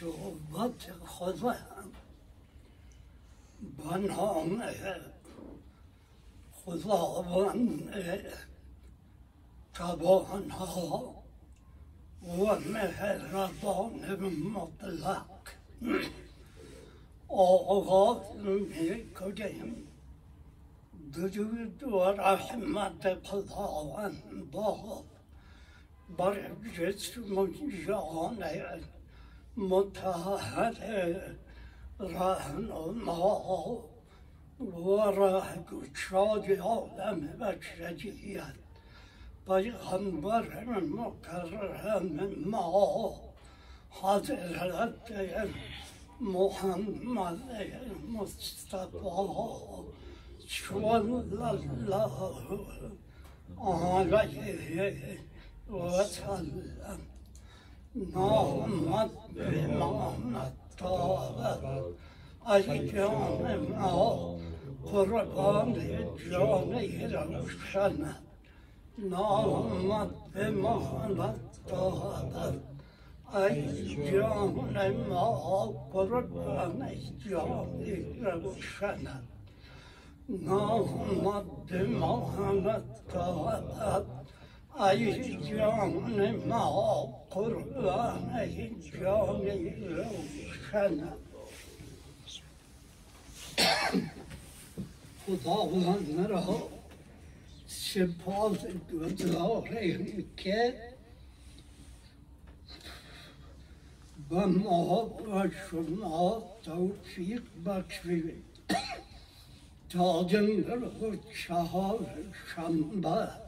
صحبت خودم به نام خداوند توانا و مهربان مطلق. آغاز می کنیم درود و رحمت خداوند. با بر جسم جان متحد رهنما و رهگشای عالم بشریت پیغمبر مکرم ما حضرت محمد مصطفى صلى الله عليه وسلم نامت بمانت دارد ای جان ما قربان جان روشنت نامت بمانت دارد ای جان ما قربان جان روشنت نامت بمانت دارد ای جان ما قربان جان روشنت خداوند را سپاس گذاریم که به ما و شما توفیق بخشید تا رو چهار شنبه یازدهم ماه جدی هزار سیصد نود و هشت خورشیدی و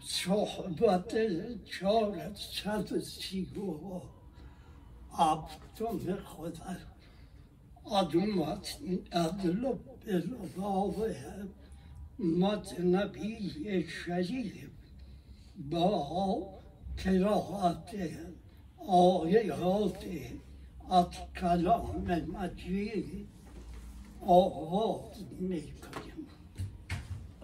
صحبت چهارصد سی و هفتم خدا آدمات ادلو بالراوه مطنبی شریف با قرائت آیات از کلام مجید آغاز می‌کنیم.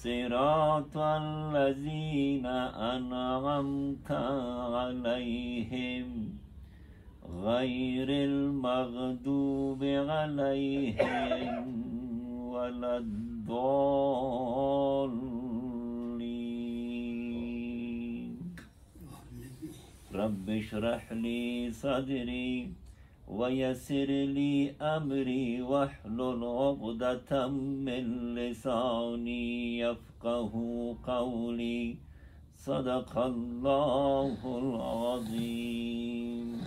صراط الذين أنعمت عليهم غير المغضوب عليهم ولا الضالين. رب اشرح لي صدري. ويسر لي أمري واحلل عقدة من لساني يفقه قولي. صدق الله العظيم.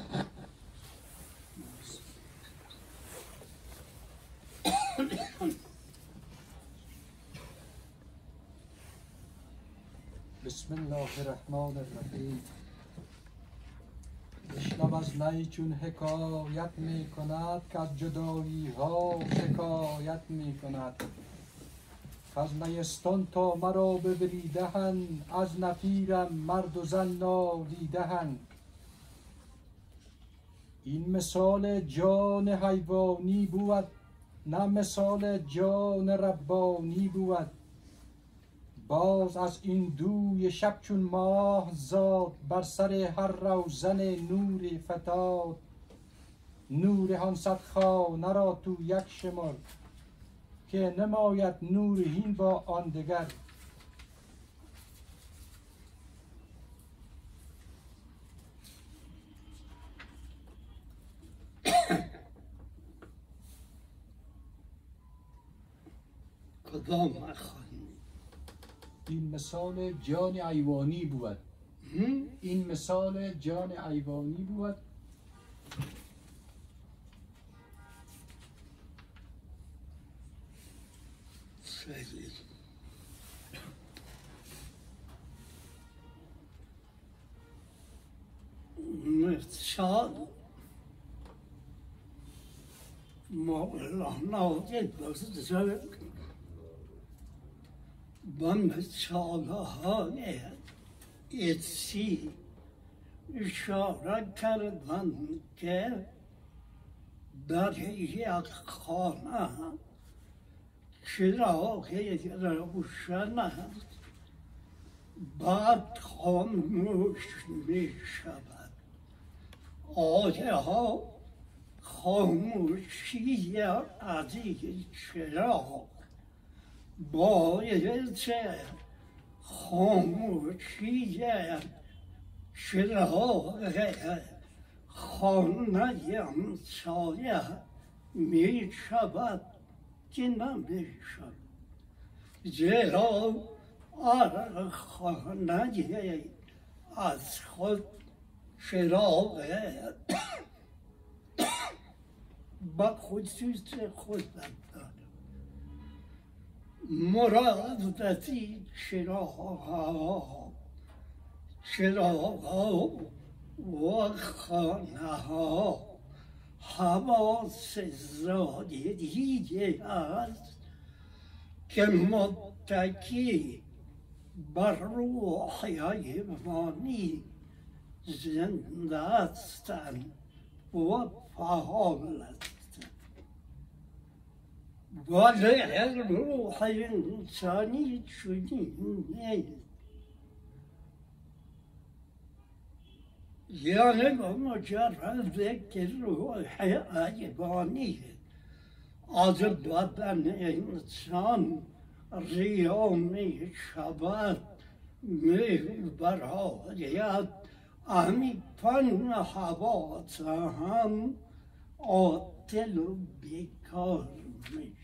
بسم الله الرحمن الرحیم اشنب از نی چون حکایت می کند که از جدایی ها شکایت می کند از نیستان تا مرا ببریدهن از نفیرم مرد و زن نالیدهن این مثال جان حیوانی بود نه مثال جان ربانی بود. باز از این دوی شب چون ماه زاد بر سر هر روزن نوری فتاد. نور هان صد خانه را تو یک شمر که نماید نور هین با آن دگر. کدام این مثال جان ایوانی بود. این مثال جان ایوانی بود. خیلی مثال مولانا بزرگ و مثالهای اتسی اشاره کردن که در یک خانه چراغی روشن است. بعد خاموش می شود. آیا خاموشی از چراغ باید خاموشی چراغ خانه همسایه می شود که نمی شود زیرا آر خانه از خود چراغ با خصوص خود دارد مرادتی چراغ چراغ و خانه ها حواس زادگی است که متکی بر روح حیوانی زنده هستند و فعال ولی روح انسانی چنین نیست یعنی مجرد که از بدن انسان ریا می شود می براید امی پن حواس هم عاطل و بیکار می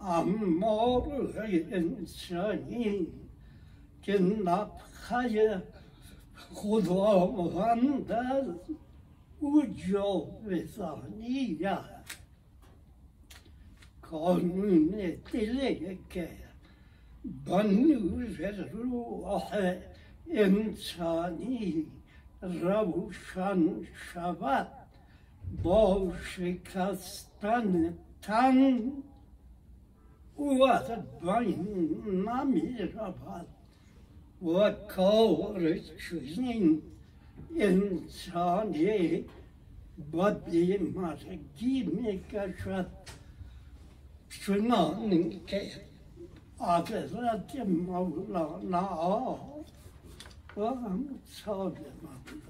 اما روح انسانی که نفخه خداوند است او جاودانی است قانون دلی که با نور روح انسانی روشن شود با شکستن تن او از بین نمی رود و کار چنین انسانی با بیمارگی می کشد چنان که حضرت مولانا و امثال مولانا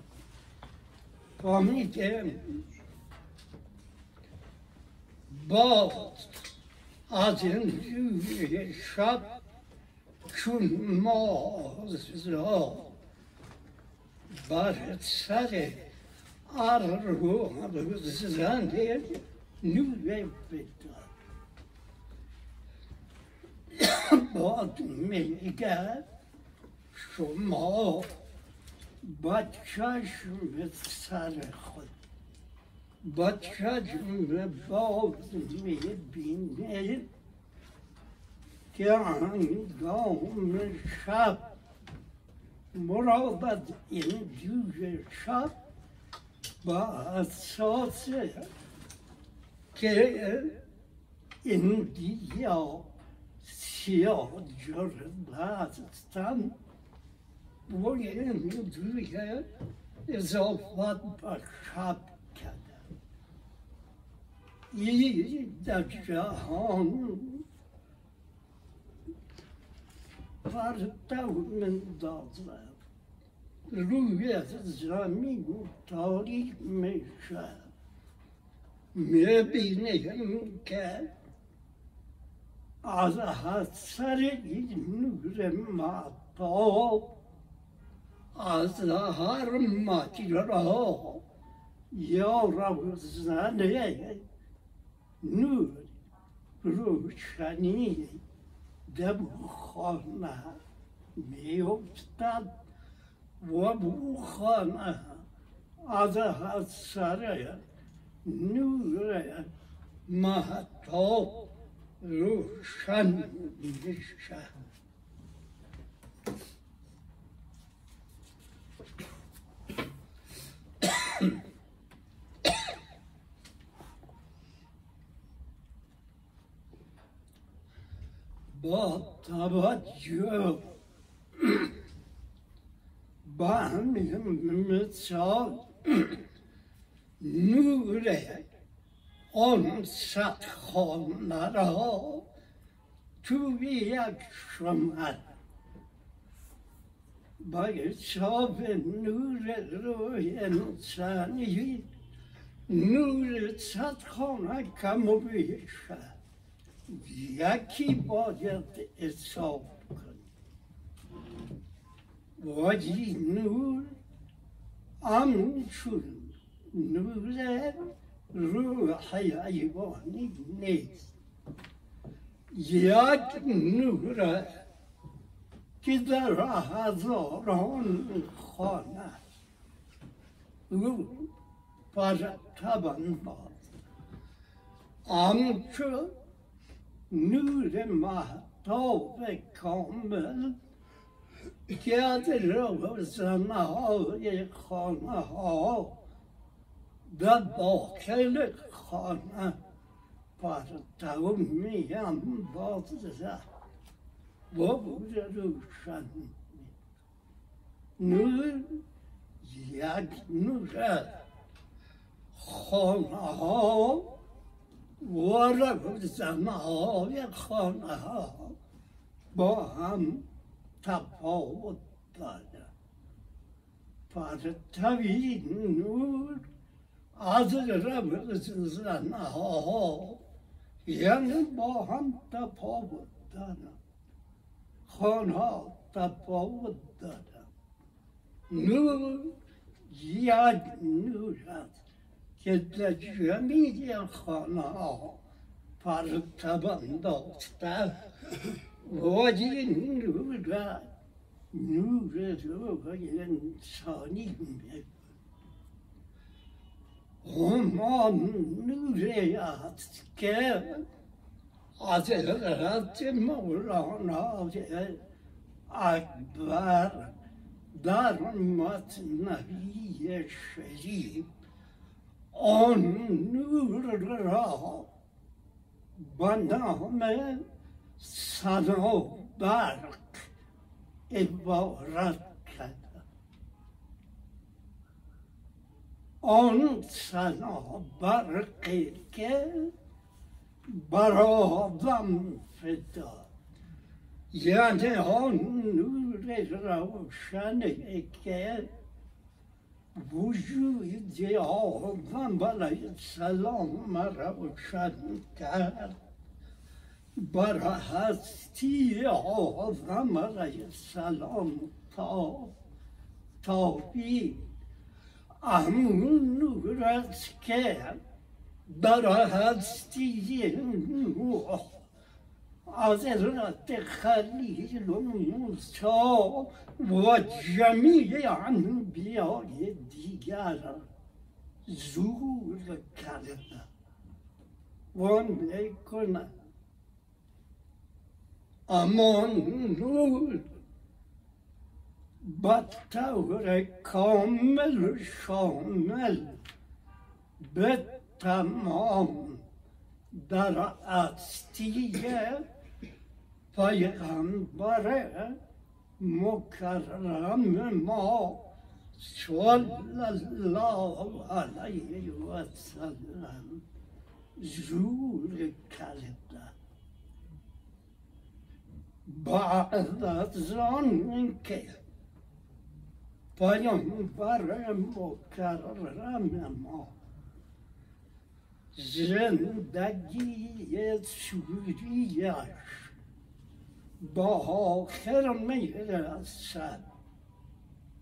فهمیدیم باز از این شب چون مازا بر سر ارو زنده نوره بداد باد میگه شما با چشم سر خود با چشم باز می‌بینید که هنگام شب. مرابط این جوج شب. با اساس که این دیا سیاه جرده هستن و این جوج اضافت با شب. این در جهان بر دوم دادم روی زمین تاریک میشه می‌بینیم که از اثر نور مطاب از هر ماجرا یا روزنه نور روشنی در خانه میافتد و بو خانه از اثر نور مهتاب روشن میشه. با توجه به همین مثال نور آن صد خانه را توی یک شمع با حساب نور روی انسانی نور صد خانه کم و بیشه یکی باید حساب کنی. واجی نور همچون نور روح حیوانی نیست. یک نور که در هزاران خانه او پر تبن باد. همچون محتاب کامل که در روزنه های خانه ها در داخل خانه پرتو میم بازده و بود روشن نور یک نور خانه ها و روزنه های خانه ها. با هم تفاوت داره. پرتوی نور از روزنه ها. یعنی با هم تفاوت داره. خانه ها تفاوت داره. نور یک نور است. که در جمیع خانه ها پرتب انداخته واجی نور نور روح انسانی میگه همان نوری است که از حضرت مولانا اکبر در مصنوی شریف آن نور را به نام برق عبارت کرد آن سنا برقی که برادم فدا یعنی آن نور روشنی که وجود آدم علیه السلام روشن کرد بر هستی آدم علیه السلام تا تابید همون نور که بر هستی نوح از حضرت خلیل موسی و جمیع انبیای دیگر زور کرده و می‌کنه اما نور به طور کامل شامل به تمام در هستی پیغمبر مکرم ما صلی الله علیه و سلم زور کرده بعد از آن که پیامبر مکرم ما زندگی سوریش با آخر می‌رسد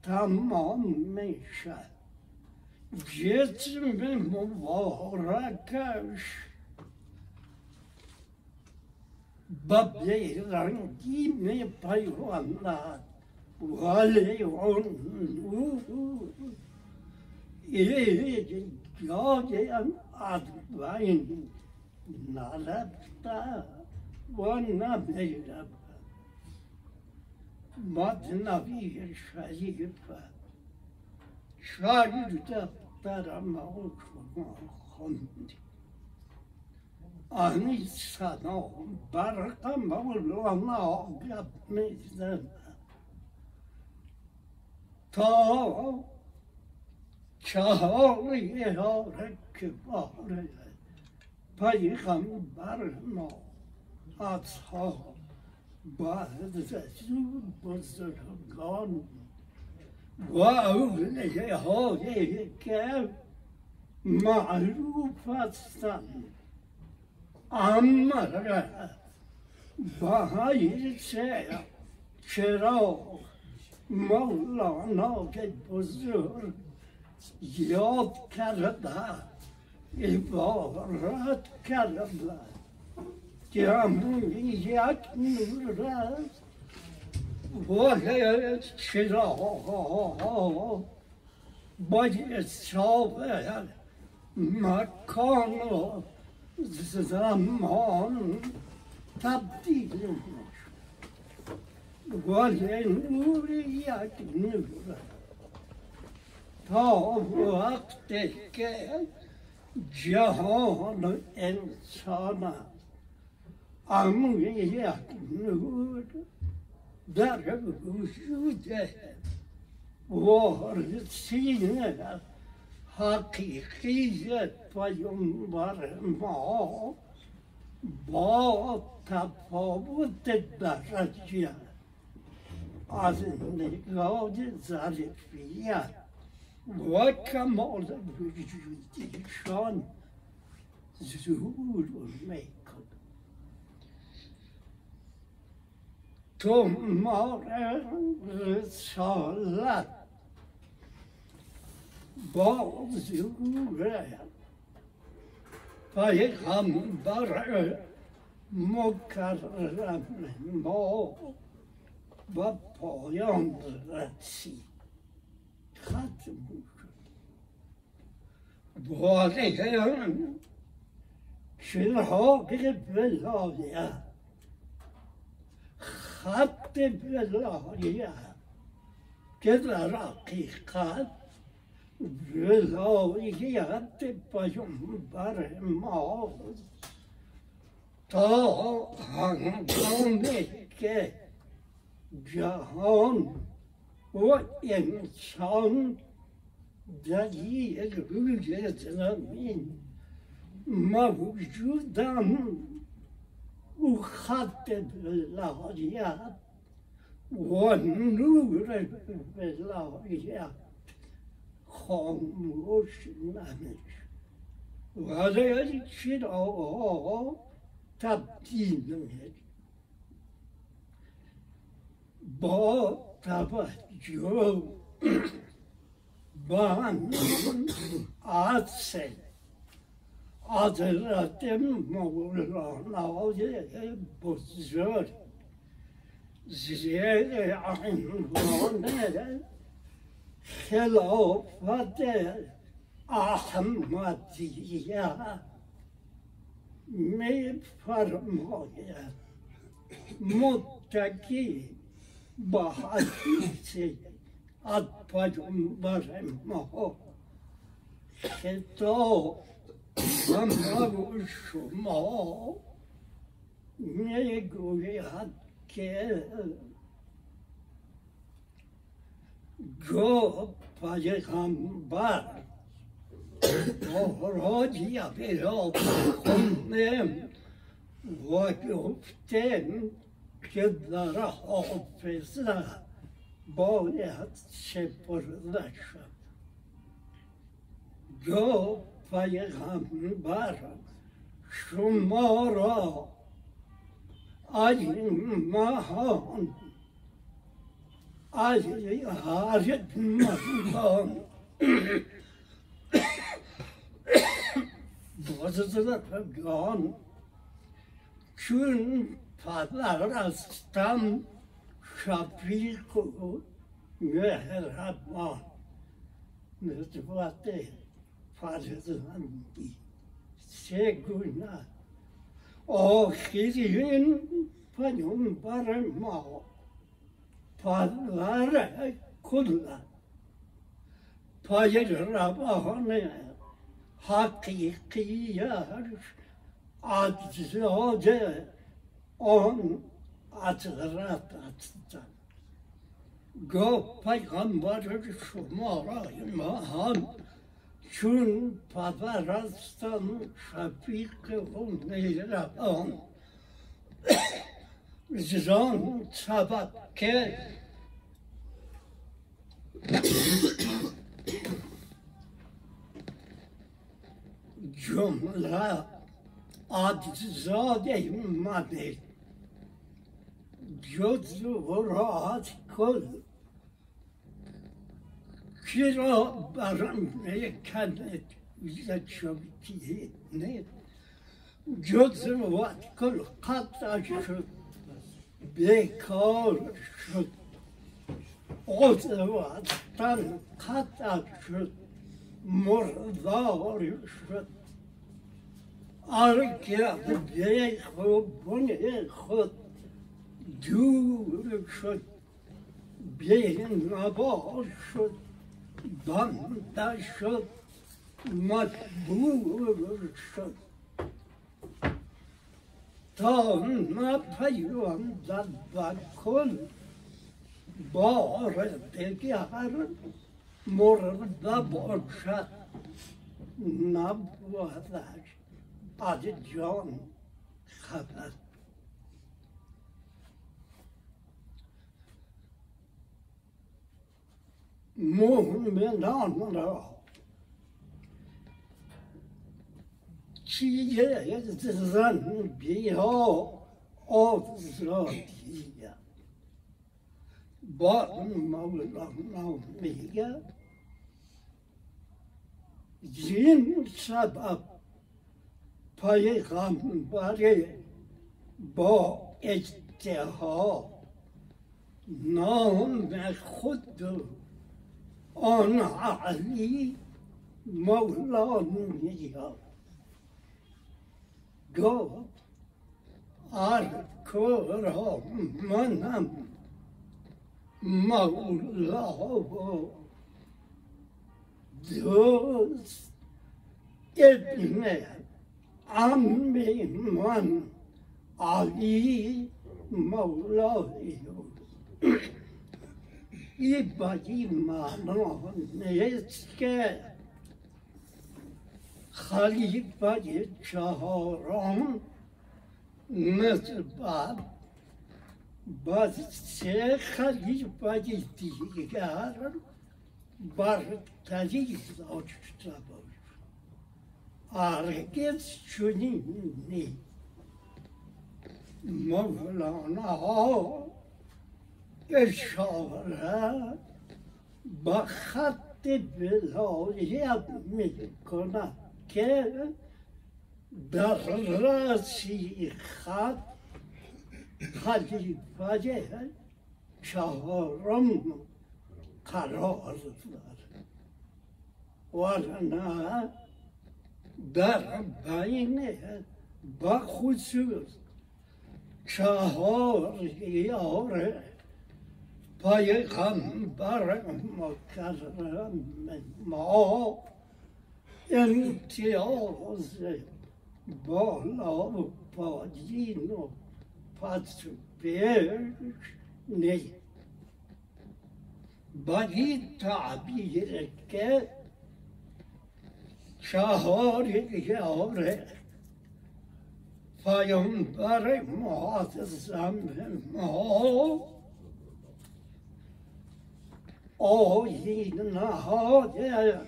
تمام می‌شد جسم مبارکش به بیرنگی می پیوندد ولی اون ایج جای از بین نرفته و نمی‌رفت شریف شاید دفتر ما شما خوندی آنی سنا برق مولانا گپ می‌زنه تا چهاری هاره که باره پیغمبر ما اصحاب بزرگان و اولیه هایی که معروف هستند اما به چرا مولانا که بزرگ یاد کرده عبارت کرده که همون یک نور است ولی چرا باید صابر مکان و زمان تبدیل میشه ولی نور یک نور وقتی که جهان انسان است اما یک نور در وجود وارثین حقیقی پیامبر ما با تفاوت درجه از نگاه ظرفیت و کمال وجودیشان ظهور می‌کند ما رسالت با ظهور پیغمبر مکرم ما و پایان رسید ختم شد وارد شرحاق ولایت خط ولایت که در حقیقت ولایت پیامبر ماست تا هنگامی که جهان و انسان در یک روی زمین موجودم. خط ولایت و نور ولایت خاموش نمیشه ولی چرا تبدیل میشه با توجه به اصل حضرت مولانای بزرگ زیر عنوان خلافت احمدیه می فرماید متکی با حدیث از پیامبر ما خطاب اما شما می‌گوید که گو پیغمبر راجی پیدا کنم و گفتم که در حافظه باید سپرده شد گفت پیغمبر شما را. ای مهان ای هر مردان بازرگان چون پدرستم شفیق و مهربان. نسبت فرزندی چگونه آخرین پیامبر ما پدر کل پیروان حقیقیش اجزاد آن حضرت هستند گفت پیغمبر شما را ما هم چون پدرستان شفیق و مهربان زان سبب که جمله اجزاد کل چرا برام نکنه زچوکی نه جز راحت کل قطع شد بیکار شد عضواتن قطع شد مردار شد حرکت به خوبون خود دور شد به نبا شد بنده شد مجبور شد تا نپیوندد و کل بار دیگر مرده باشد نبودش از جان خبر مؤمنان را چیه زن بیا آزادیه با مولانا میگه زین سبب پیغمبر با اجتهاد نام خود آن علی مولانی گفت هر کارا منم مولا و دوست ابن عمی من علی مولای این بدی معنا نیست که خلیفه چهارم. نسبت به سه خلیفه دیگر برتری داشته باش. هرگز چنین نیست مولانا اشاره به خط ولایت می کند که در رسی خط خلیفه چهارم قرار دارد. ورنه در بین بخصوص چهار یاره پیغمبر مکرم ما امتیاز بالا و پایین و پیش نیست با این تعبیر که چهار یاره پیامبر معظم ما آیین نهاده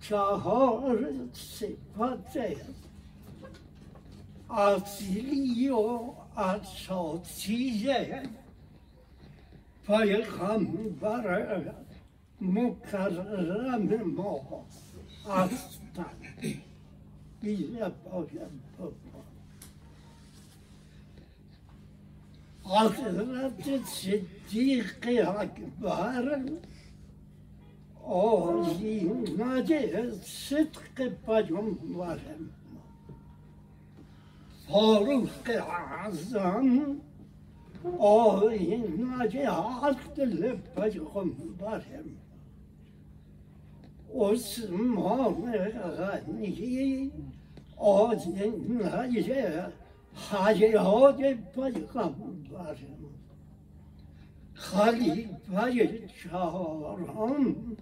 چهار صفت اصلی و اساسی پیغمبر مکرم ما هستند اینه باید بکن حضرت صدیق اکبر آیینه صدق پیامبر ما فاروق اعظم آیینه عدل پیغمبر ما عثمان غنی آیینه حیات پیغمبر ما خلیفه چهارم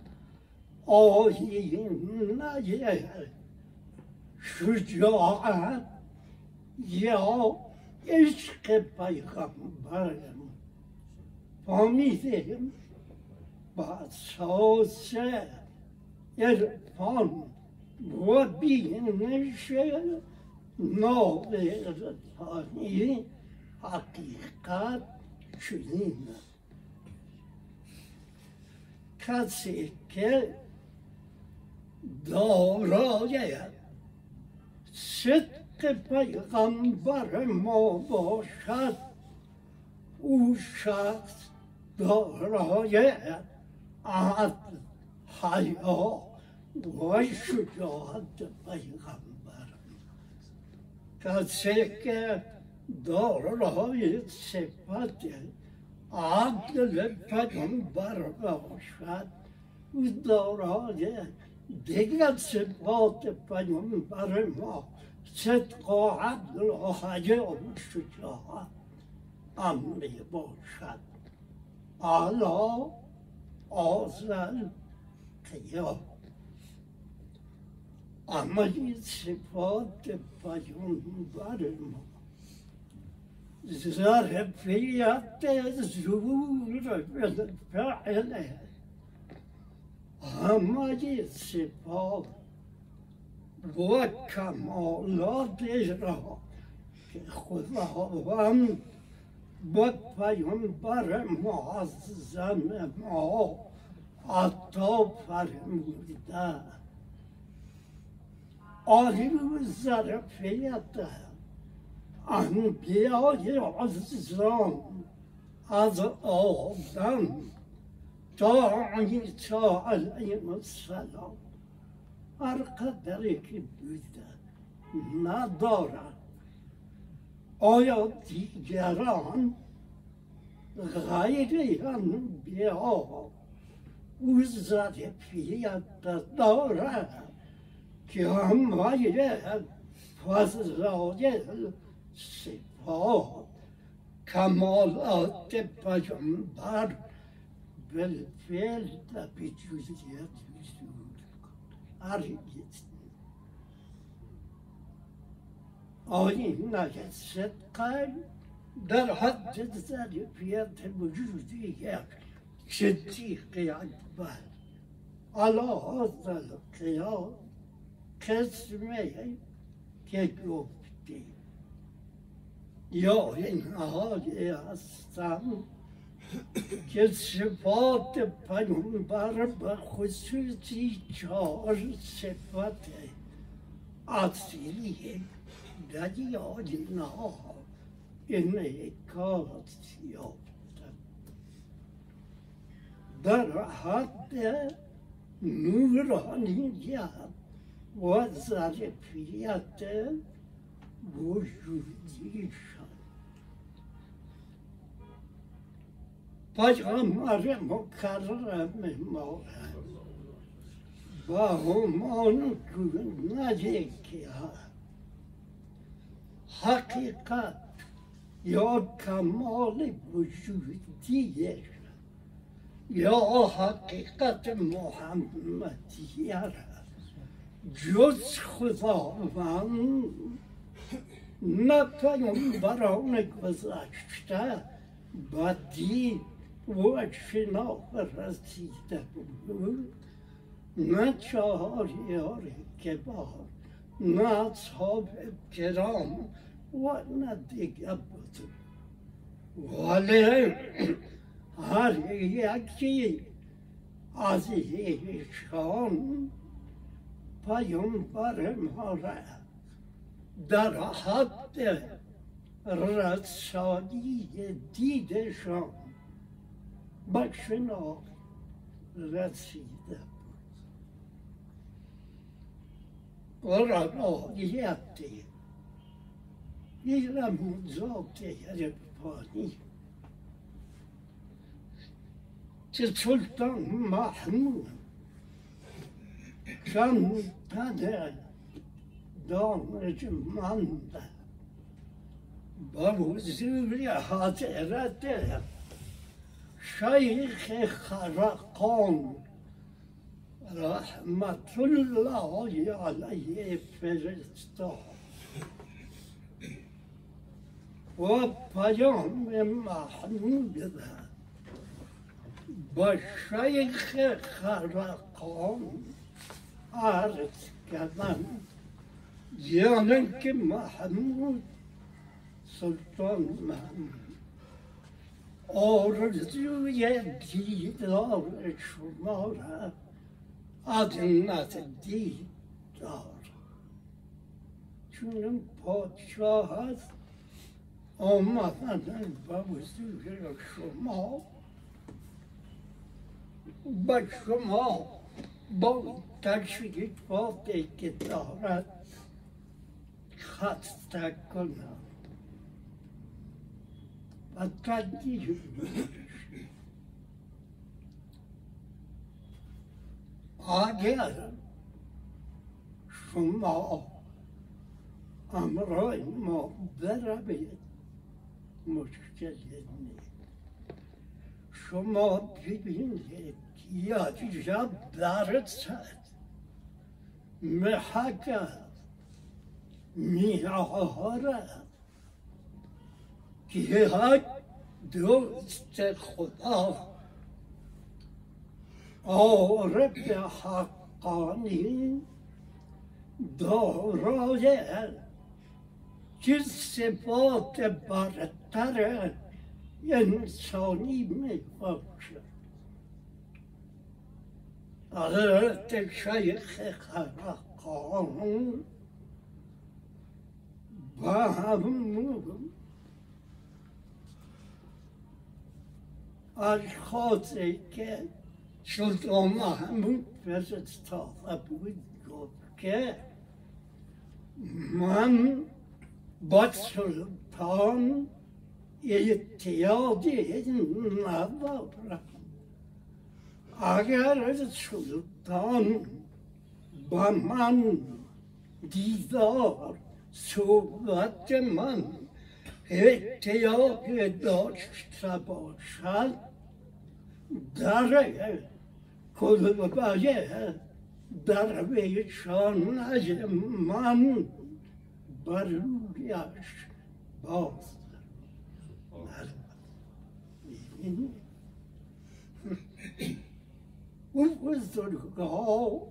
آیینه شجاعت یا عشق پیغمبر فهمیدیم با اساس عرفان و بینش نابرتانی حقیقت چنین کسی که دارای صدق پیغمبر ما باشد او شخص دارای عدل حیا و شجاعت پیغمبر کسی که دارای صفت عدل پیغمبر باشد او دارای دیگر صفات پیغمبر ما صدق و عدل و حیا و شجاعت هم می باشد. اعلی آزل صفات پیغمبر ما ظرفیت زور بالفعل همه صفات و کمالات را که خداوند با پیامبر معظم ما عطا فرموده عالی و ظرفیت انبیای عزیزان از آدم تا عیسی علیه السلام هر قدری که بوده ندارد آیا دیگران غیر انبیا او ظرفیت دارد که همه فضایل صفات کمالات پیامبر بالفعل و به جزئیات وجود هرگز آینه صدق در حد ظرفیت وجودی صدیق اکبر على هذا القياس قسمه که گفتی یا این حالی هستم که صفات پیامبر به خصوصی چهار صفت اصلی در یادنا انعکاس یافته در حد نورانیت و ظرفیت وجودیشان پیغمبر مکرم ما با همان گونه که حقیقت یا کمال وجودیش یا حقیقت محمدیه را جز خداوند نه پیامبران گذشته بدی و شناخت رسیده بود نه چهار یاری که با نه اصحاب کرام و نه دیگه بود ولی هر یکی از ایشان پیامبر ما را در حد رسانی دیدشان به شناخت رسیده بود رنایتی این ذات ربانی که سلطان محمود هذا دانش مند بوزیر حضرت شيخ خرقان رحمة الله عليه فرستاه وبيان محمود بشيخ خرقان عرض كمان. زيانك محمود سلطان محمود. آرزوی دیدار شما را از نزدیک دار چون پادشاه هست آمدن به حضور شما به شما با تدیر اگر شما امرای ما بروید مشکل نیست. شما ببینید یا شب درست محکم. میآرد حق دوست خدا عارف حقانی دارای که صفات برتر انسانی می باشد حضرت شیخ خرقان و همون اشخاصی که سلطان محمود فرستاده بود گفت که من با سلطان احتیاجی ندارم اگر سلطان با من دیدار صحبت من احتیاج داشته باشد در کلبه درویشان از من. بر رویش باز. اون بزرگها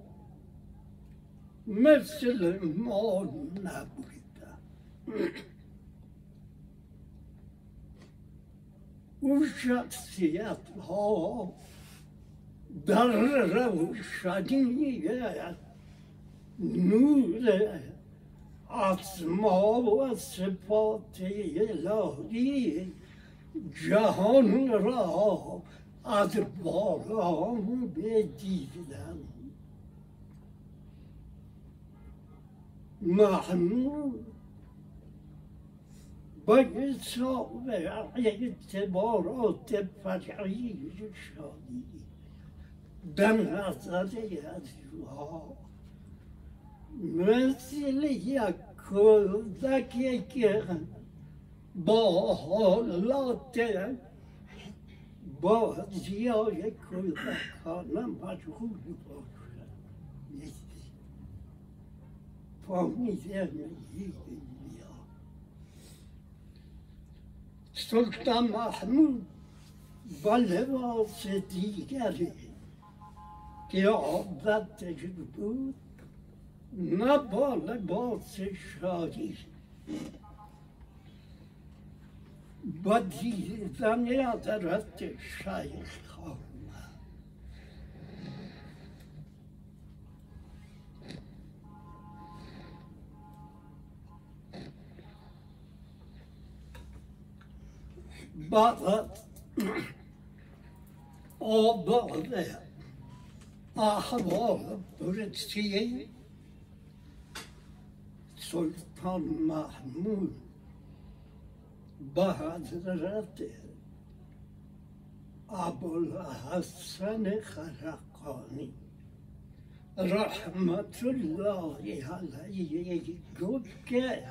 مثل ما نبودن اون شخصیت ها در روشنی نور اسما و صفات الهی جهان را از بالا بدیدم. محمود با حساب اعتبارات فرعی شادی در نظر ها مثل یک کودکی که با حالات با زیای کودکانه مشغول باشد فهمیدن یا سلطان محمود با لباس دیگری که عادتش بود نه با لباس شاهی با دیدن حضرت شیخ بدت أو började. Han var سلطان Sultan Mahmud أبو ابوالحسن خرقانی. رحمة الله عليه قد که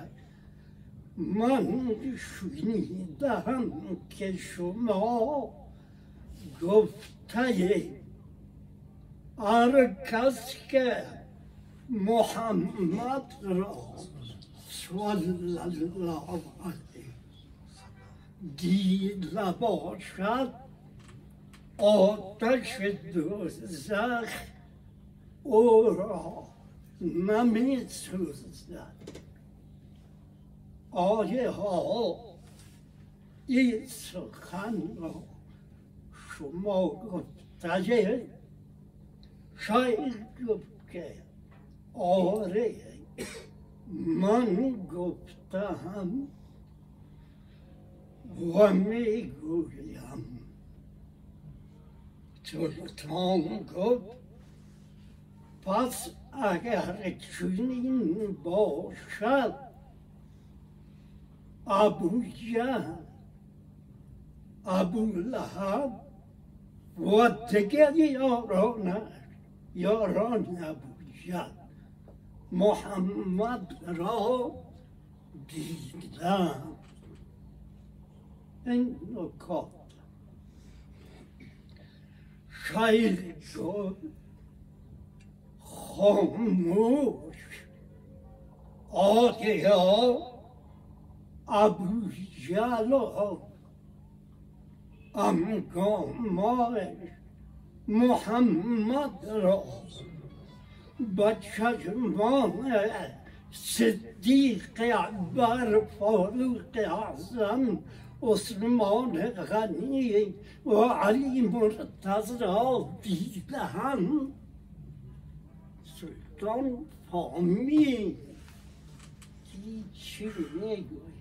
من شنیدم که شما گفته هر کس که محمد را صلی الله علیه دیده باشد آتش دوزخ او را نمی سوزد آیه ها این سخن را شما گفته شاید گفت که آره من گفتم و می‌گویم سلطان گفت پس اگر چنین باشد ابو جهل ابو لحب و دیگر یاران یاران ابو جهل. محمد را دیدم. این نکات. شاید شد خاموش. آگیا ابو امگامش محمد را به چشمان صدیق اکبر فاروق اعظم عثمان غنی و علی مرتضا دیدم سلطان فامی چی میگوی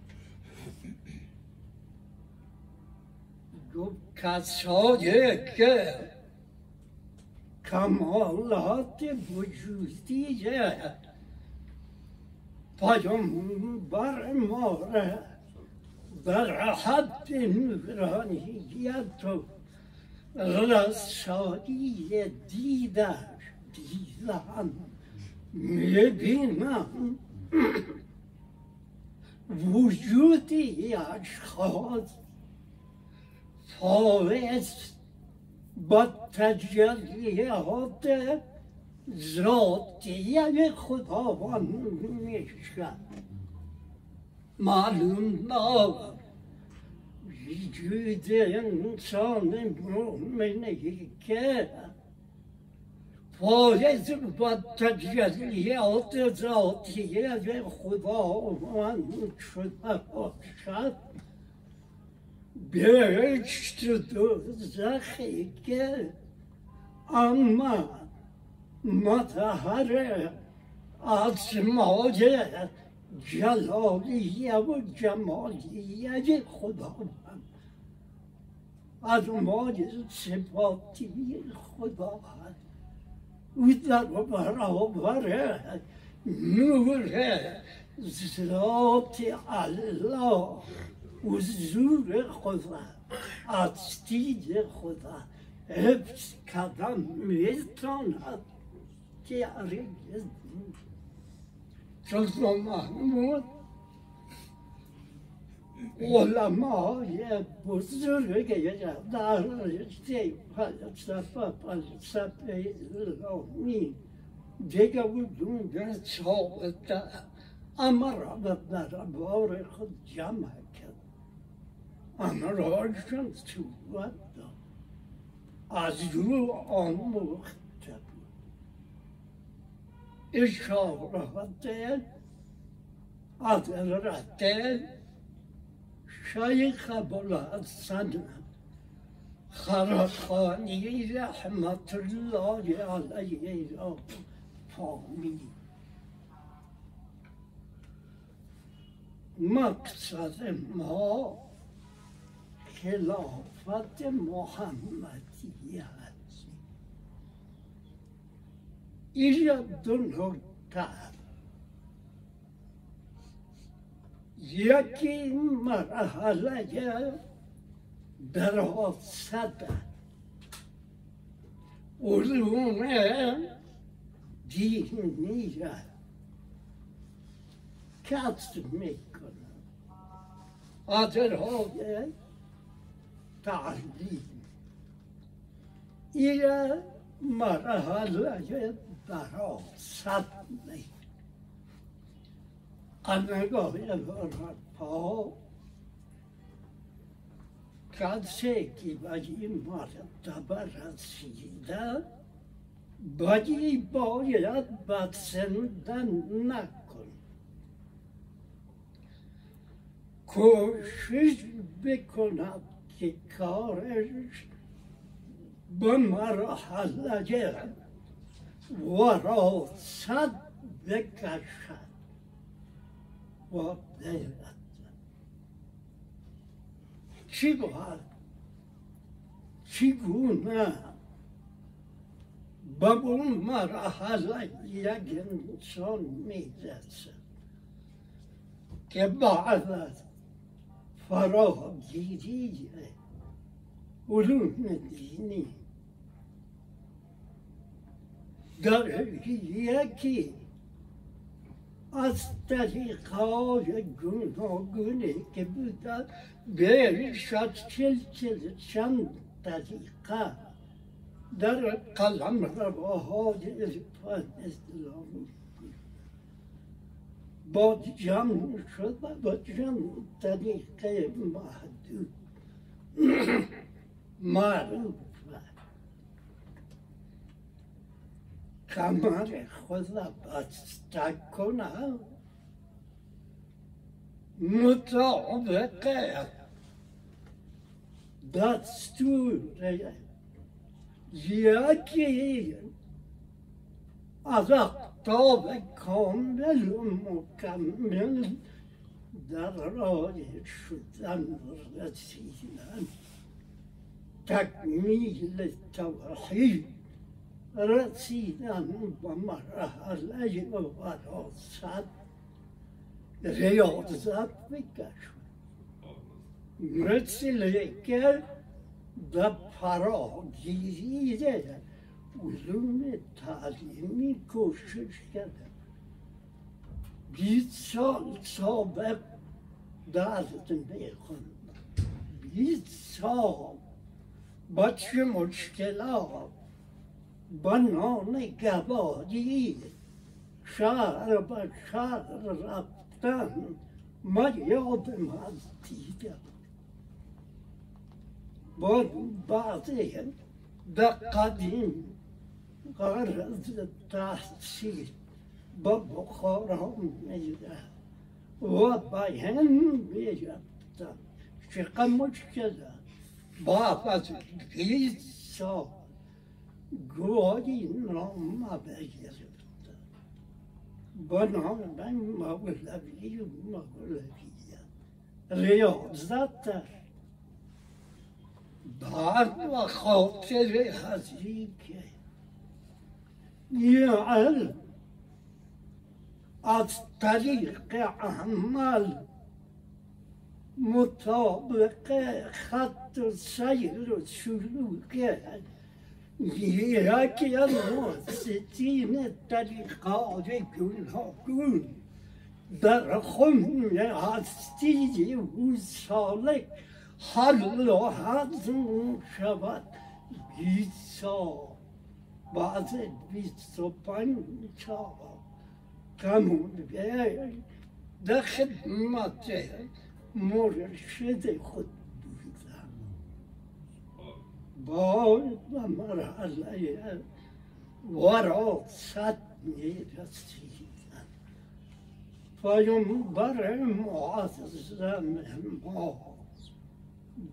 کسایی که کمالات وجودی پیامبر ما را در حد نورانیت و رسایی دیدش دیدم. می‌بینم. وجودی اشخاص فائز با تجلیات ذاتی خداوند میشن معلوم نام وجود انسان مؤمنی که فائز با تجلیات ذاتی خداوند شده باشد که اما متحر اسمای جلالیه و جمالیه خداوند از مای صفاتی خدا او در برابر نور ذات الله حضور خدا هستی خدا حفظ کردن می‌تواند که هرگز سلطان محمود علمای بزرگ در رشته فلسفه فلسفه اسلامی دیگه بودون در ثابته اما را به دربار خود جمع صورت داد از رو آموخته بود اشارات حضرت شیخ ابوالحسن خرقانی رحمت الله علیه را فهمید مقصد ما خلافت محمدی است اینجا دو نکته یکی مرحله دراست علوم دینی کسب می‌کنه آدرهای تعلیم این مرحله دراست می‌کنه نگاه پا. کسی که به این مرتبه رسیده بدی باید بدسندن نکن. کوشش بکند که کارش به مرحله وراست بکشد و غیرت چی باید؟ چگونه به اون مرحله یک انسان می‌رسه که بعد فراگیری علوم دینی در یکی از طریقای گوناگونی که بودن بیش از چل چل چند طریقه در قلم رواهای عرفان اسلامی با جمع شد و با جمع طریقه محدود معروف کمر خود بسته کنم مطابق دستور یکی از اقتاب کامل و مکمل در راه شدن رسیدن تکمیل توحید رسیدن به مرحله وراست ریاضت بکش مثل که به فراگیری علوم تعلیمی کوشش کرده بیست سال سابق درس میخوندم بیست سال با چه مشکلات با نام گوادی شهر به شهر رفتن ما یادم از دیدم با بعضی در قدیم غرض تحصیل با بخارا میره و بیان می‌رفتم چقدر مشکله بعد از بیست سال گوهی نام نام من مولوی و ریاضت بعد و خاطر هستی که يعل الطريق أعمال مطابقة خط سير السلوكي يراك المؤسسين الطريقات كلهم در خم هستی أو سالک حل و حضم شود بیسا bazı biz sopan çava kamun ve da خدمت مرشد خود بودم باز مرحله ورا وراست می‌رسیدم رسیدم پیمبر معظم ما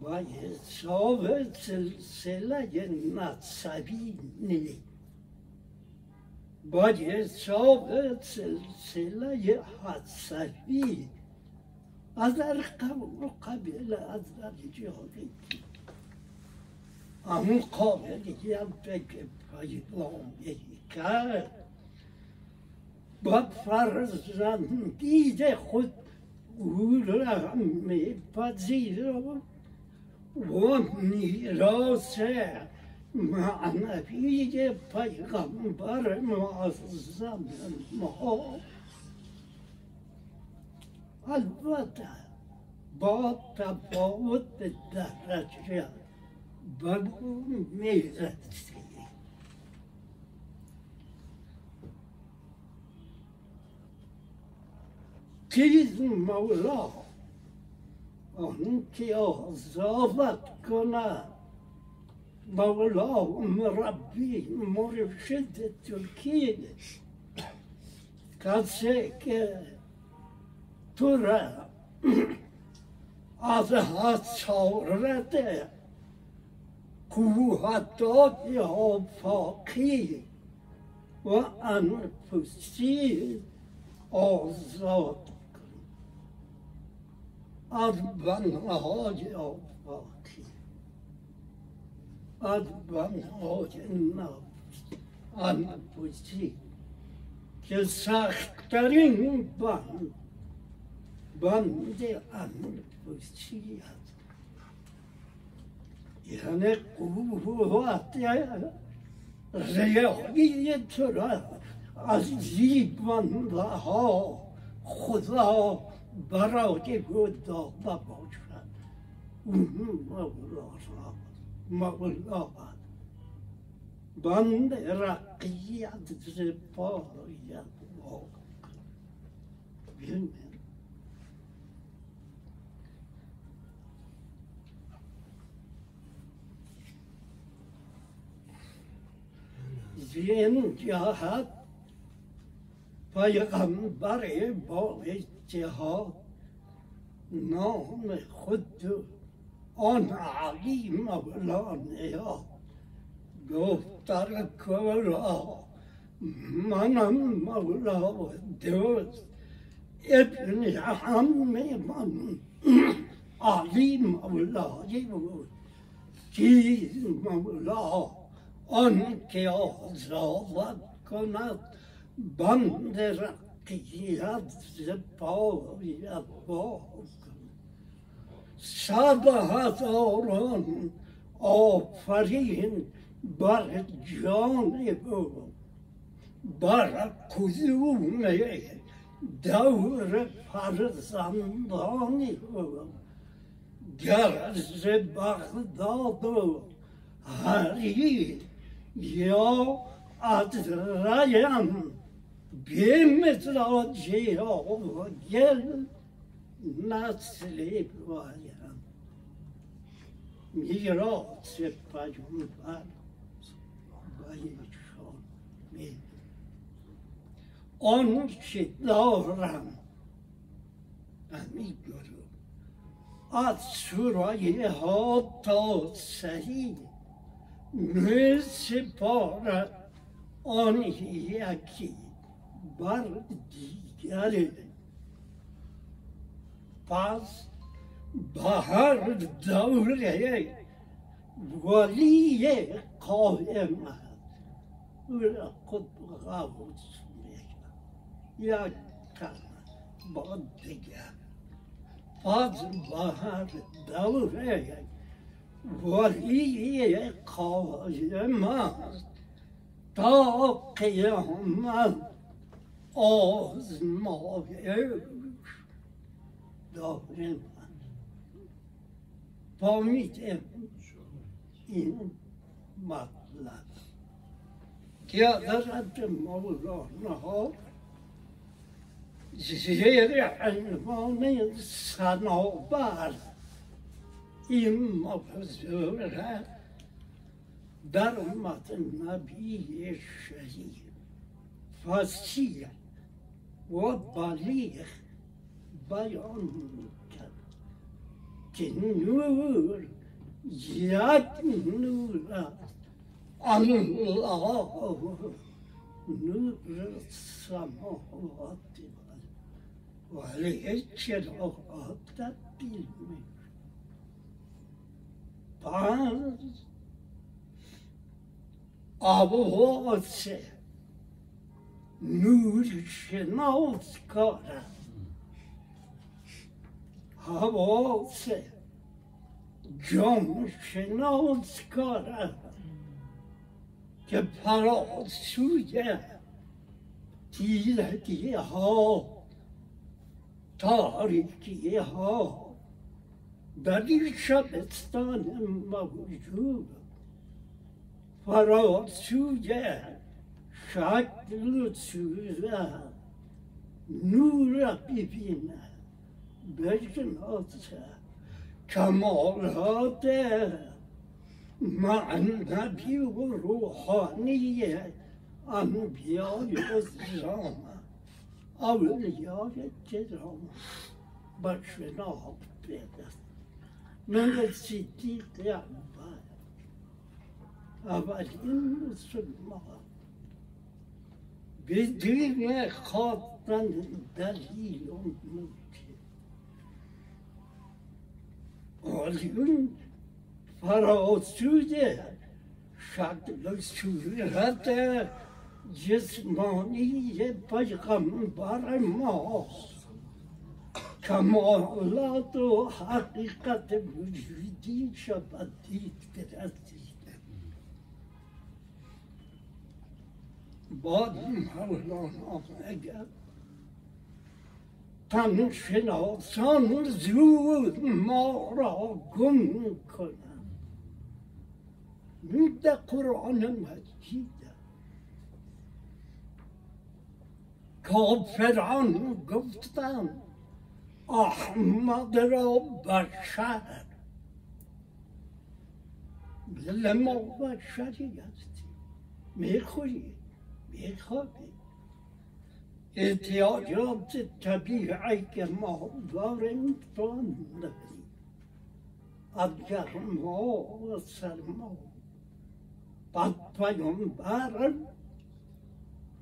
با حساب سلسله نسبی نی با حساب سلسله حسبی از در قبیل از در جاری همون قابلیت که پیغامی کرد با فرزندید خود او را میپذیرد و میراث معنوی پیغمبر معظم ما البته با تفاوت درجه بر اون میرسی چیز مولا آن که آزاد کند. مولا مربی مرشد ترکی کسی که تو را از حسارت کوهتات آفاقی و انفسی آزاد از بنهای آفاقی از بنهای نفس انفسی که سختترین بند بند انفسی است یعنی قوت ریاضی تو را از زیبنده ها خدا برای خود داده باشد اون مولا را مولا بند رقیت زبایت ببینید زین جهت اجتهاد نام خود آن علی مولانا گفت در کورا منم مولا دوست ابن همه من. علی مولایی بود. چیز مولا آن که آزاد کند بند رقیت زبایت باز صد هزاران آفرین بر جان او بر کدوم دور فرزندان او گر ز بغداد و هری یا از رایم به مزاجی و گل نسل بایم میراث پیامبر بایشان می آن که دارم گروه از سرایه ها تا سهی می سپارد آن یکی بر دیگری پس به هر دوره ولی قائم است او را خود غوث میگن یک کلمه با دیگر پس به آزمایش داریم فهمیدیم این مطلب که حضرت مولانا ها زیر عنوان صنابر این موضوع در اومد نبی شهید فسیح و بلیغ بیان میکرد که نور الله نور السماوات وعليه الشرعات تبديل پانچ آب و ہوا شناس کارم حواس جان شناس کارم که پراسوی تیرگی ها تاریکی ها در این شبستان موجود فراسوی شکل و صورت نور ببینه بشناسه کمالات معنوی و روحانی انبیای اسلام اولیای کرام بشناخت پیدا من صدیق اول اولین مسلمان بدون خواستن دلیل و موجب آلیون فراسود شکل صورت جسمانی پیغمبر ما کمالات و حقیقت وجودی شود دید بعد مولانا اگر تن شناسان زود ما را گم کنم در قرآن مجید کافران گفتن احمد را بشر بله ما بشری هستیم می‌خوری میخوابی احتیاجات طبیعی که ما داریم تو نداریم از گرما و سرما بعد پیامبر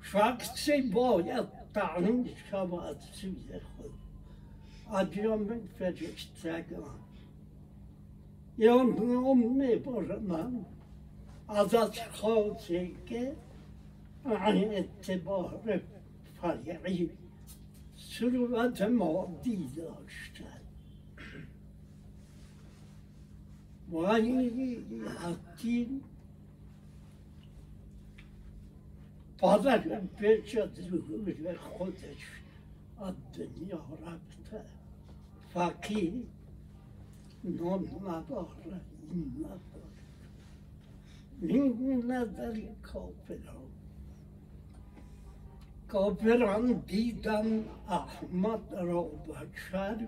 شخصی باید تعلیم شود سوی خود اجرام فرشتگان یا نام می‌برم ازش خواسته که عن اعتبار فرعی صورت مادی داشتن. ولی حکیم پادر پیش از ظهور خودش از دنیا رفته. فقیر نان نداره این نداره این نداری کافران کافران دیدن احمد را بشر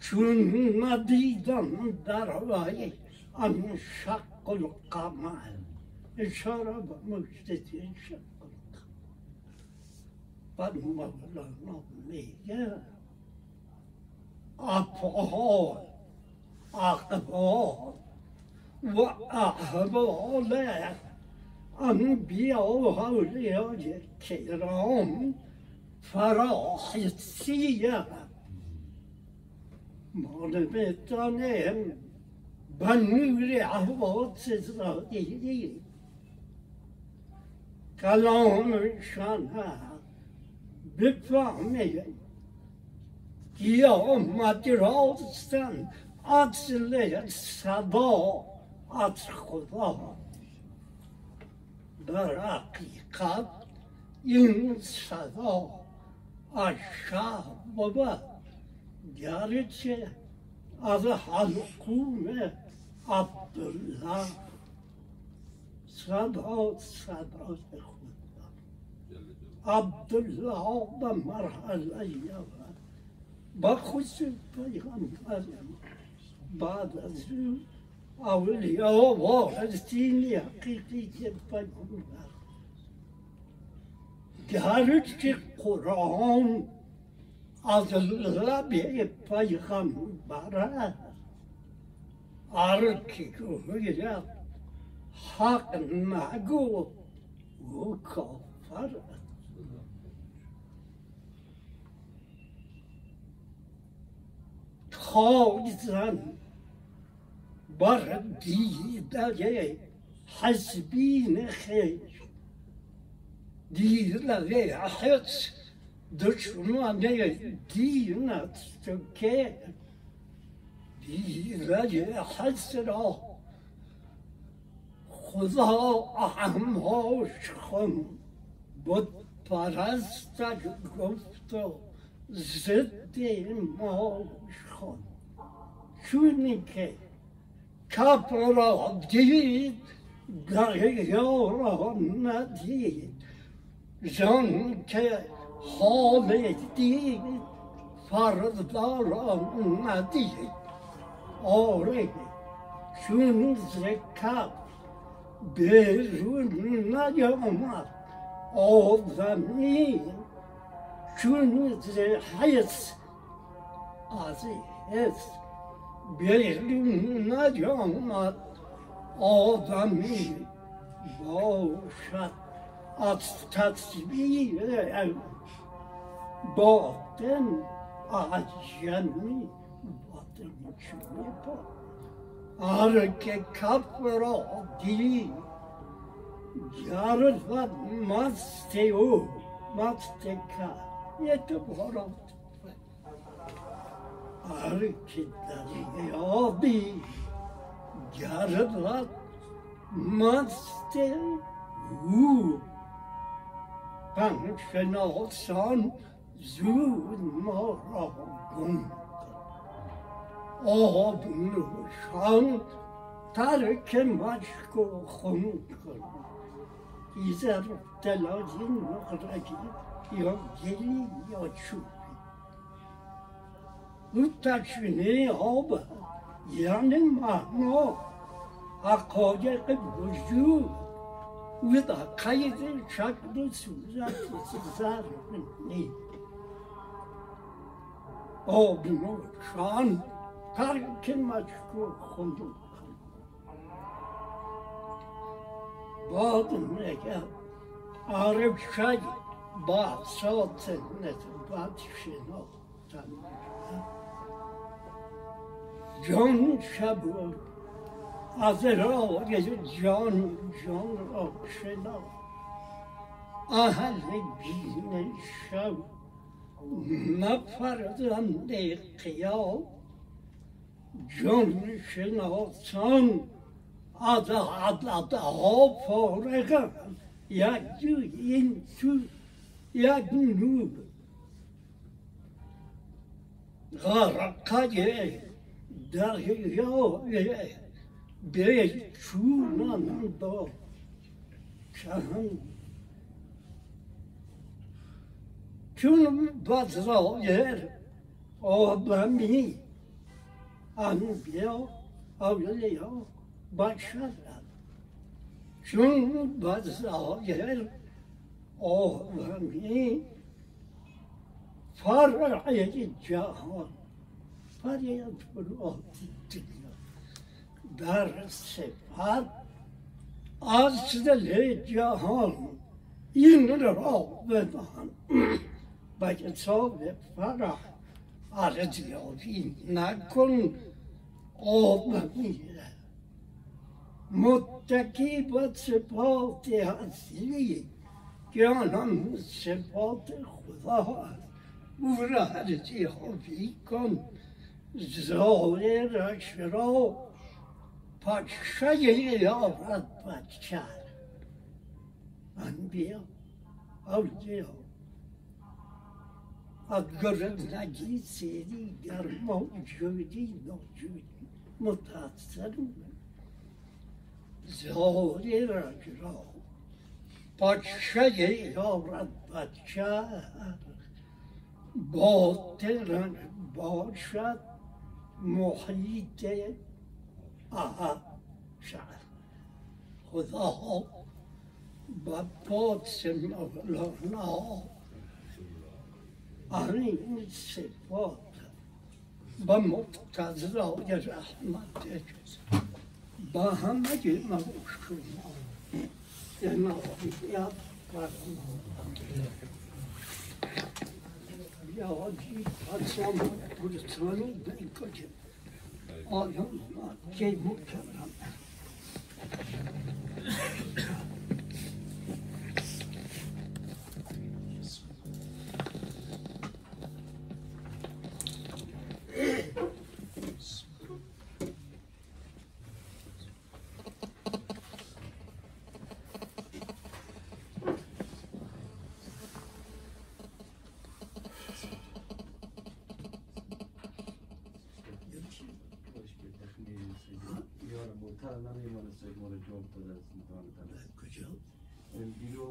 چون ندیدن در وی ان شق القمر اشاره به مجتدی شق القمر بعد مولانا میگه افعال اقوال و احوال انبیا و اولیای کرام فراحسیه ما نمی‌تونیم به نور حواس ظاهری کلامشان بفهمیم قیامت راستن اصل صدا از خدا در حقیقت این صدا از شهر بود گرچه از حلقوم عبدالله صدا صدا خود عبدالله به مرحله یود با خصوص پیغمبر بعد از او اولیا وارثین حقیقی پیغمبر گرچه قرآن از لب پیغمبر کی گوید حق نگو او کافر است تازن بر دیده حسبین خیش دیده حس دشمن دین است که دیده حس را خدا احماش کن بود پرستش گفت و ضد ماش کن چونی که کپ را دید دریا را ندید زن که حال دید فردا را ندید آره چون ز کپ بیرون نیامد آدمی چون ز حس از حس بیرون نیامد آدمی باشد از تصویر باطن عجمی باطن چونه با هر که کف را دید گرد مست او مست کرد یه تو بارم هر که دریابی گرد مست او شناسان زود ما را گم آب نوشان ترک مشک و خون کن ایزر دلاجی نقرگی یا گلی یا چوبی او تشوینه آب یعنی معنا حقایق وجود و در قید شکل و صورت زر نی آب نوشان ترک مشک و خون کن باد نگه عرب شد با سات نتبت شناختن جان شب از راه جان جان را شناخت اهل دین شب نفرزند قیام جان شناسان از عددها فارغند یک جو این تو یک نور غرقه دریا به چونان با شهن چون بزرایر آدمی انبیا اولیا بشر چون بزرایر آدمی فرع جهان فریاد دنیا در صفت اصل جهان این را بدان. به حساب فرح ارزیابی نکن آدمی متکی به صفات اصلی آنم صفات خدا است. او را ارزیابی کن. ظاهرش را پاچه یارد بچه انبیا اولیا اگر نگی سیری در موجودی نوجودی متاثر ظاهرش را پاچه یارد بچه باطن باشد محيط آها آه. شعر. خذها بطاطس مغلقها عين صفات. بمقتضای رحمتش با همه ما شما جنابیت فرمودم یا جی پسام پرسانی بکجم آیا که مکرم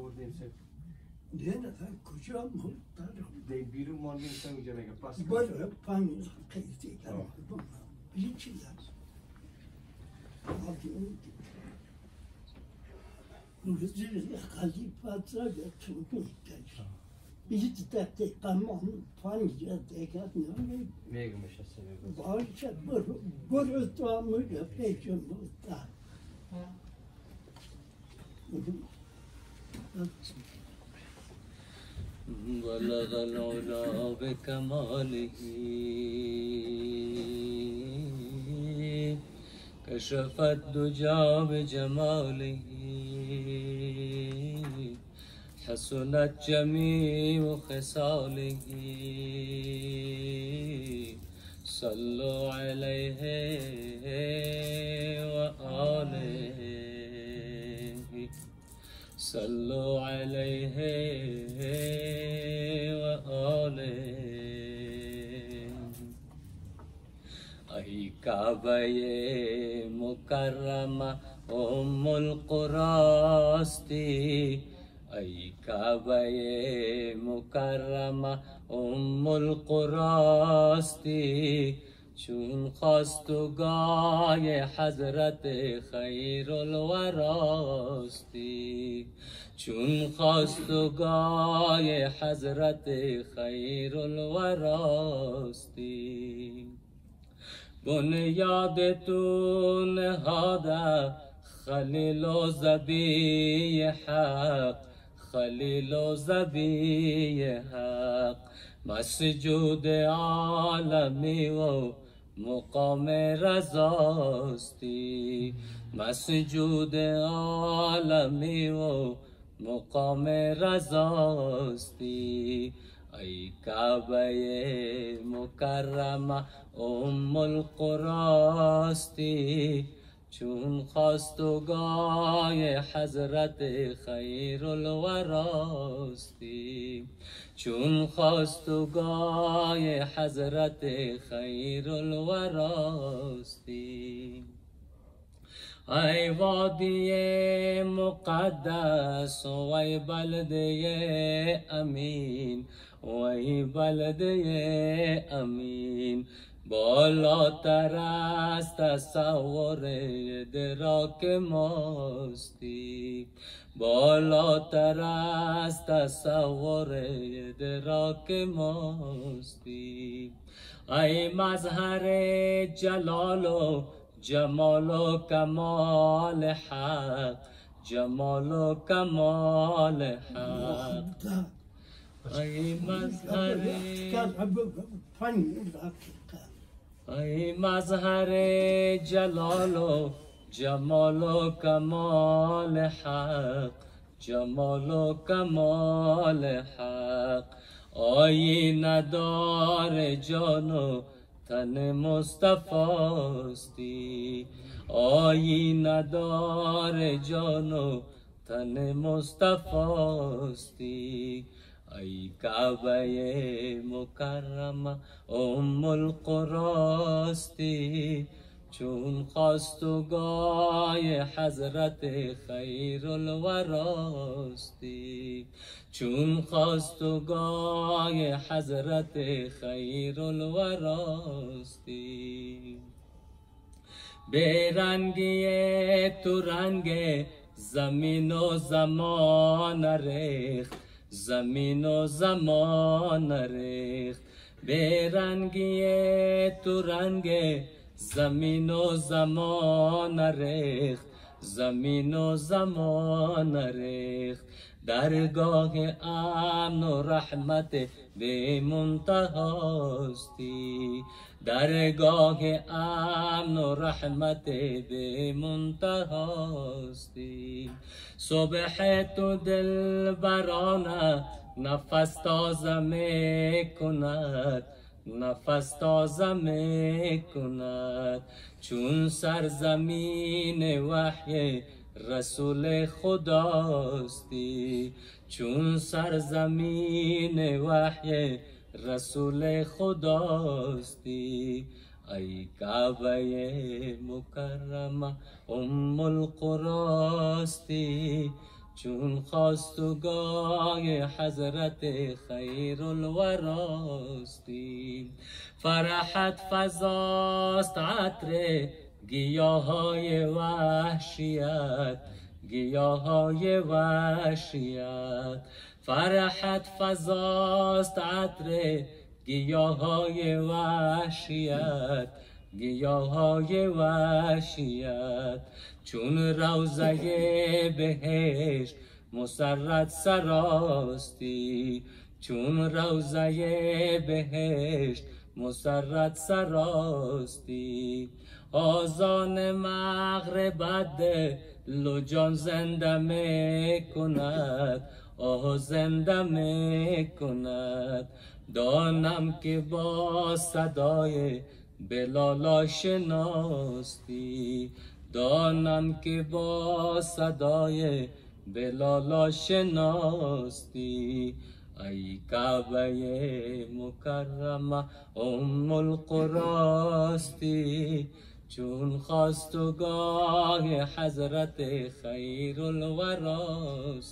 was himself. Then I could you move that? They biru morning sang jana ka pas. But pan kai ti ka. Yi chi da. Ну, здесь я ходил по отцове, чего-то Bizi titretti, tamam, fanice tekat ne oldu? Mega meşası ne oldu? Bağışa, bur, bur ötüamı da peşim oldu. بلغ العلا بكماله كشف الدجى بجماله حسنت جميع خصاله صلوا عليه وآله صلوا عليه وآله. أي كعبة مكرمة أم القراستي أي كعبة مكرمة أم القراستي چون خواستگاه حضرت خیر الوراستی چون خواستگاه حضرت خیر الوراستی بنیادتون هذا خلیل و زبی حق خلیل و زبی حق. مسجود عالمی و مقام رزاستی مسجود عالمی و مقام رزاستی ای کعبه مکرمه ام القراستی چون خواستگاه حضرت خیر الوراستی چون خواستگاه حضرت خیر الوراستی ای وادی مقدس و ای بلده امین و ای بلده امین. بالاتر از تصور دراک ماستی. بالاتر از تصور دراک ماستی ای مظهر جلال و جمال و کمال حق جمال و کمال حق. ای مظهر ای مظهر جلال و جمال و کمال حق جمال و کمال حق. آیینه دار جان و تن مصطفاستی آیینه دار جان و تن مصطفاستی ای کعبه مکرمه ام القراستی چون خواستگاه حضرت خیر الوراستی چون خواستگاه حضرت خیر الوراستی به رنگی تو رنگ زمین و زمان ریخت زمین و زمان ریخت به رنگی تو رنگ زمین و زمان ریخت زمین و زمان ریخت درگاه امن و رحمت به منتهاستی درگاه امن و رحمت به منتهاستی صبح تو دل برانه نفس تازه می کند نفس تازه می کند چون سرزمین وحی رسول خداستی چون سرزمین وحی رسول خداستی. ای کعبه مکرمه ام القراستی. چون خواستگاه حضرت خیر الوراستی فرحت فضاست عطر گیاهای وحشیت گیاهای وحشیت. فرحت فضاست عطر گیاهای وحشیت گیاهای وحشیت. چون روزه بهشت مسرت سراستی. چون روزه بهشت مسرت سراستی. آزان مغربت لجان زنده می کند آه زنده می کند دانم که با صدای بلالا شناستی دانم که با صدای بلالا شناستی ای کعبه مکرمه ام القراستی. چون خواستگاه حضرت خیر الوراستی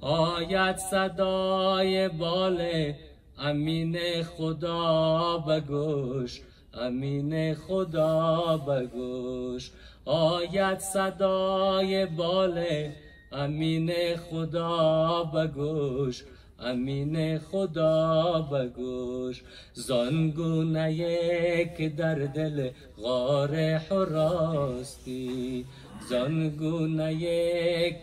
آید صدای بال امین خدا بگوش امین خدا بگوش. آید صدای بال امین خدا بگوش امین خدا بگوش. زانگونه که در دل غار حراستی زانگونه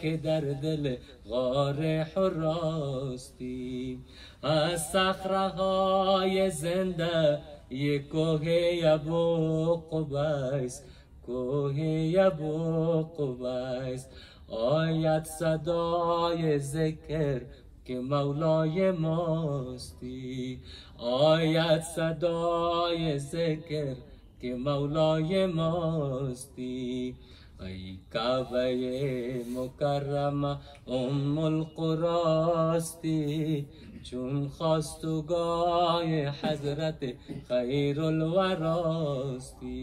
که در دل غار حراستی. از صخره زنده یک کوه ابو قبیس کوه ابو قبیس. آید صدای ذکر که مولای ماستی آید صدای ذکر که مولای ماستی ای کعبه مکرمه ام القراستی. چون خواستگاه حضرت خیر الوراستی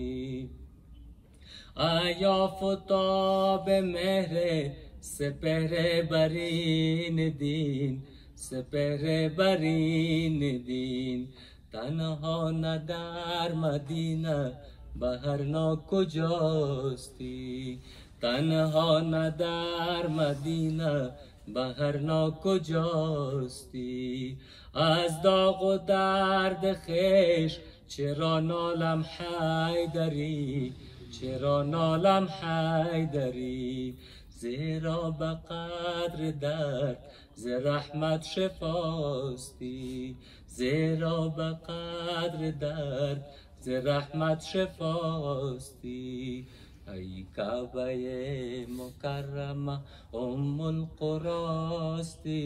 آیا فتاب مهر سپهر برین دین سپهر برین دین. تنها نه در مدینه بهرنا کجاستی تنها نه در مدینه بهرنا کجاستی از داغ و درد خیش چرا نالم حیدری؟ چرا نالم حیدری؟ زیرا به قدر درد ز رحمت شفاستی. زیرا به قدر درد ز رحمت شفاستی. ای کعبه مکرمه ام القراستی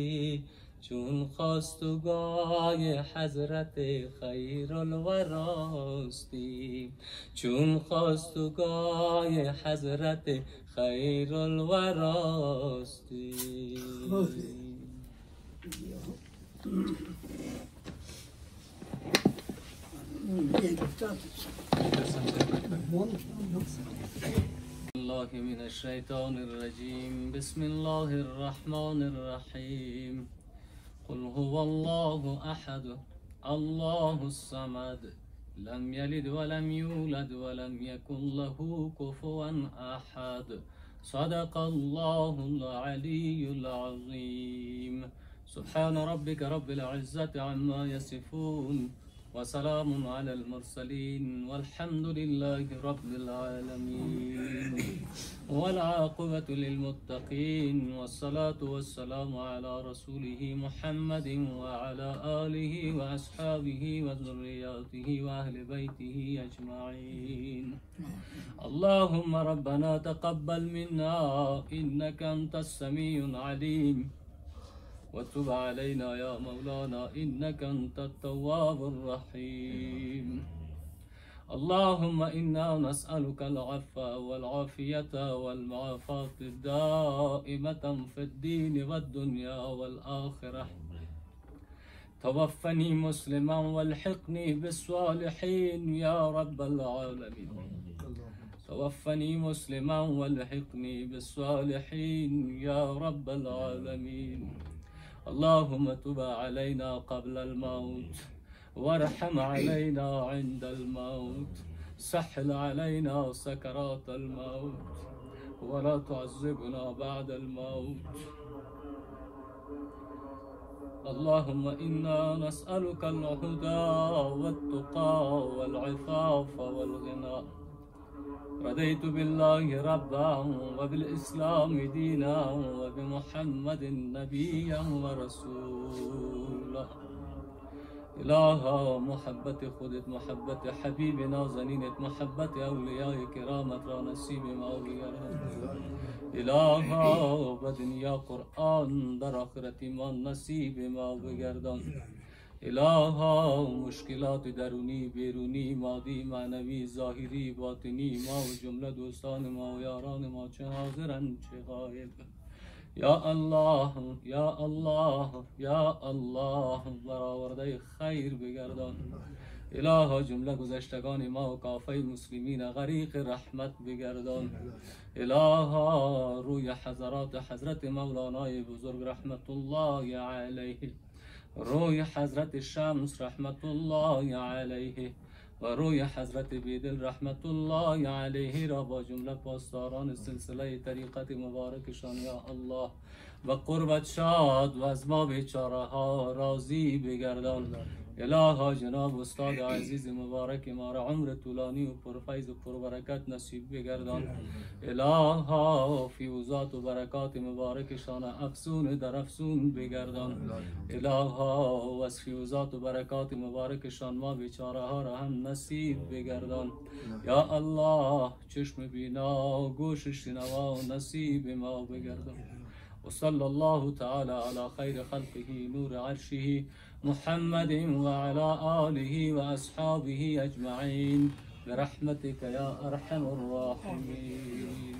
چون خواستگاه حضرت خیر الوراستی چون خواستگاه حضرت خیر الوراستی الله من الشيطان الرجيم. بسم الله الرحمن الرحيم. قل هو الله أحد الله الصمد. لم يلد ولم يولد ولم يكن له كفوا أحد. صدق الله العلي العظيم. سبحان ربك رب العزة عما يصفون. وسلام على المرسلين والحمد لله رب العالمين. والعاقبة للمتقين والصلاة والسلام على رسوله محمد وعلى آله وأصحابه وذرياته وأهل بيته أجمعين. اللهم ربنا تقبل منا إنك أنت السميع العليم. وتب علينا يا مولانا إنك أنت التواب الرحيم. اللهم إنا نسألك العفو والعافية والمعافاة الدائمة في الدين والدنيا والآخرة. توفني مسلما والحقني بالصالحين يا رب العالمين. توفني مسلما والحقني بالصالحين يا رب العالمين. اللهم تب علينا قبل الموت وارحم علينا عند الموت سهل علينا سكرات الموت ولا تعذبنا بعد الموت اللهم إنا نسألك الهدى والتقى والعفاف والغنى رضيت بالله ربا وبالإسلام دينا وبمحمد نبيا ورسولا إله محبة خودت محبة حبيب نازنينت محبة أولياء كرامة را ما بگردان إله بدن یا قرآن در آخرت ما نصیب ما بگردان الها مشکلات درونی بیرونی مادی معنوی ظاهری باطنی. ما و جمله دوستان ما و یاران ما چه حاضرن چه غایب. یا الله یا الله یا الله. برآورده خیر بگردان. الها جمله گذشتگان ما و کافه مسلمین غریق رحمت بگردان. الها روی حضرات حضرت مولانای بزرگ رحمت الله علیه. روی حضرت شمس رحمت الله علیه و روی حضرت بیدل رحمت الله علیه را با جملة پاسداران سلسلة طریقت مبارکشان یا الله. و قربت شاد و از ما بیچاره ها راضی بگردان. الها جناب استاد عزیز مبارک ما را عمر طولانی و پرفیض و پربرکت نصیب بگردان. الها فیوزات و برکات مبارکشان افسون در افسون بگردان. الها و از فیوزات و برکات مبارکشان ما بیچاره ها را هم نصیب بگردان. یا الله چشم بینا گوش شنوا نصیب ما بگردان. وصلى الله تعالى على خير خلقه نور عرشه. محمد وعلى آله وأصحابه أجمعين. برحمتك يا أرحم الراحمين.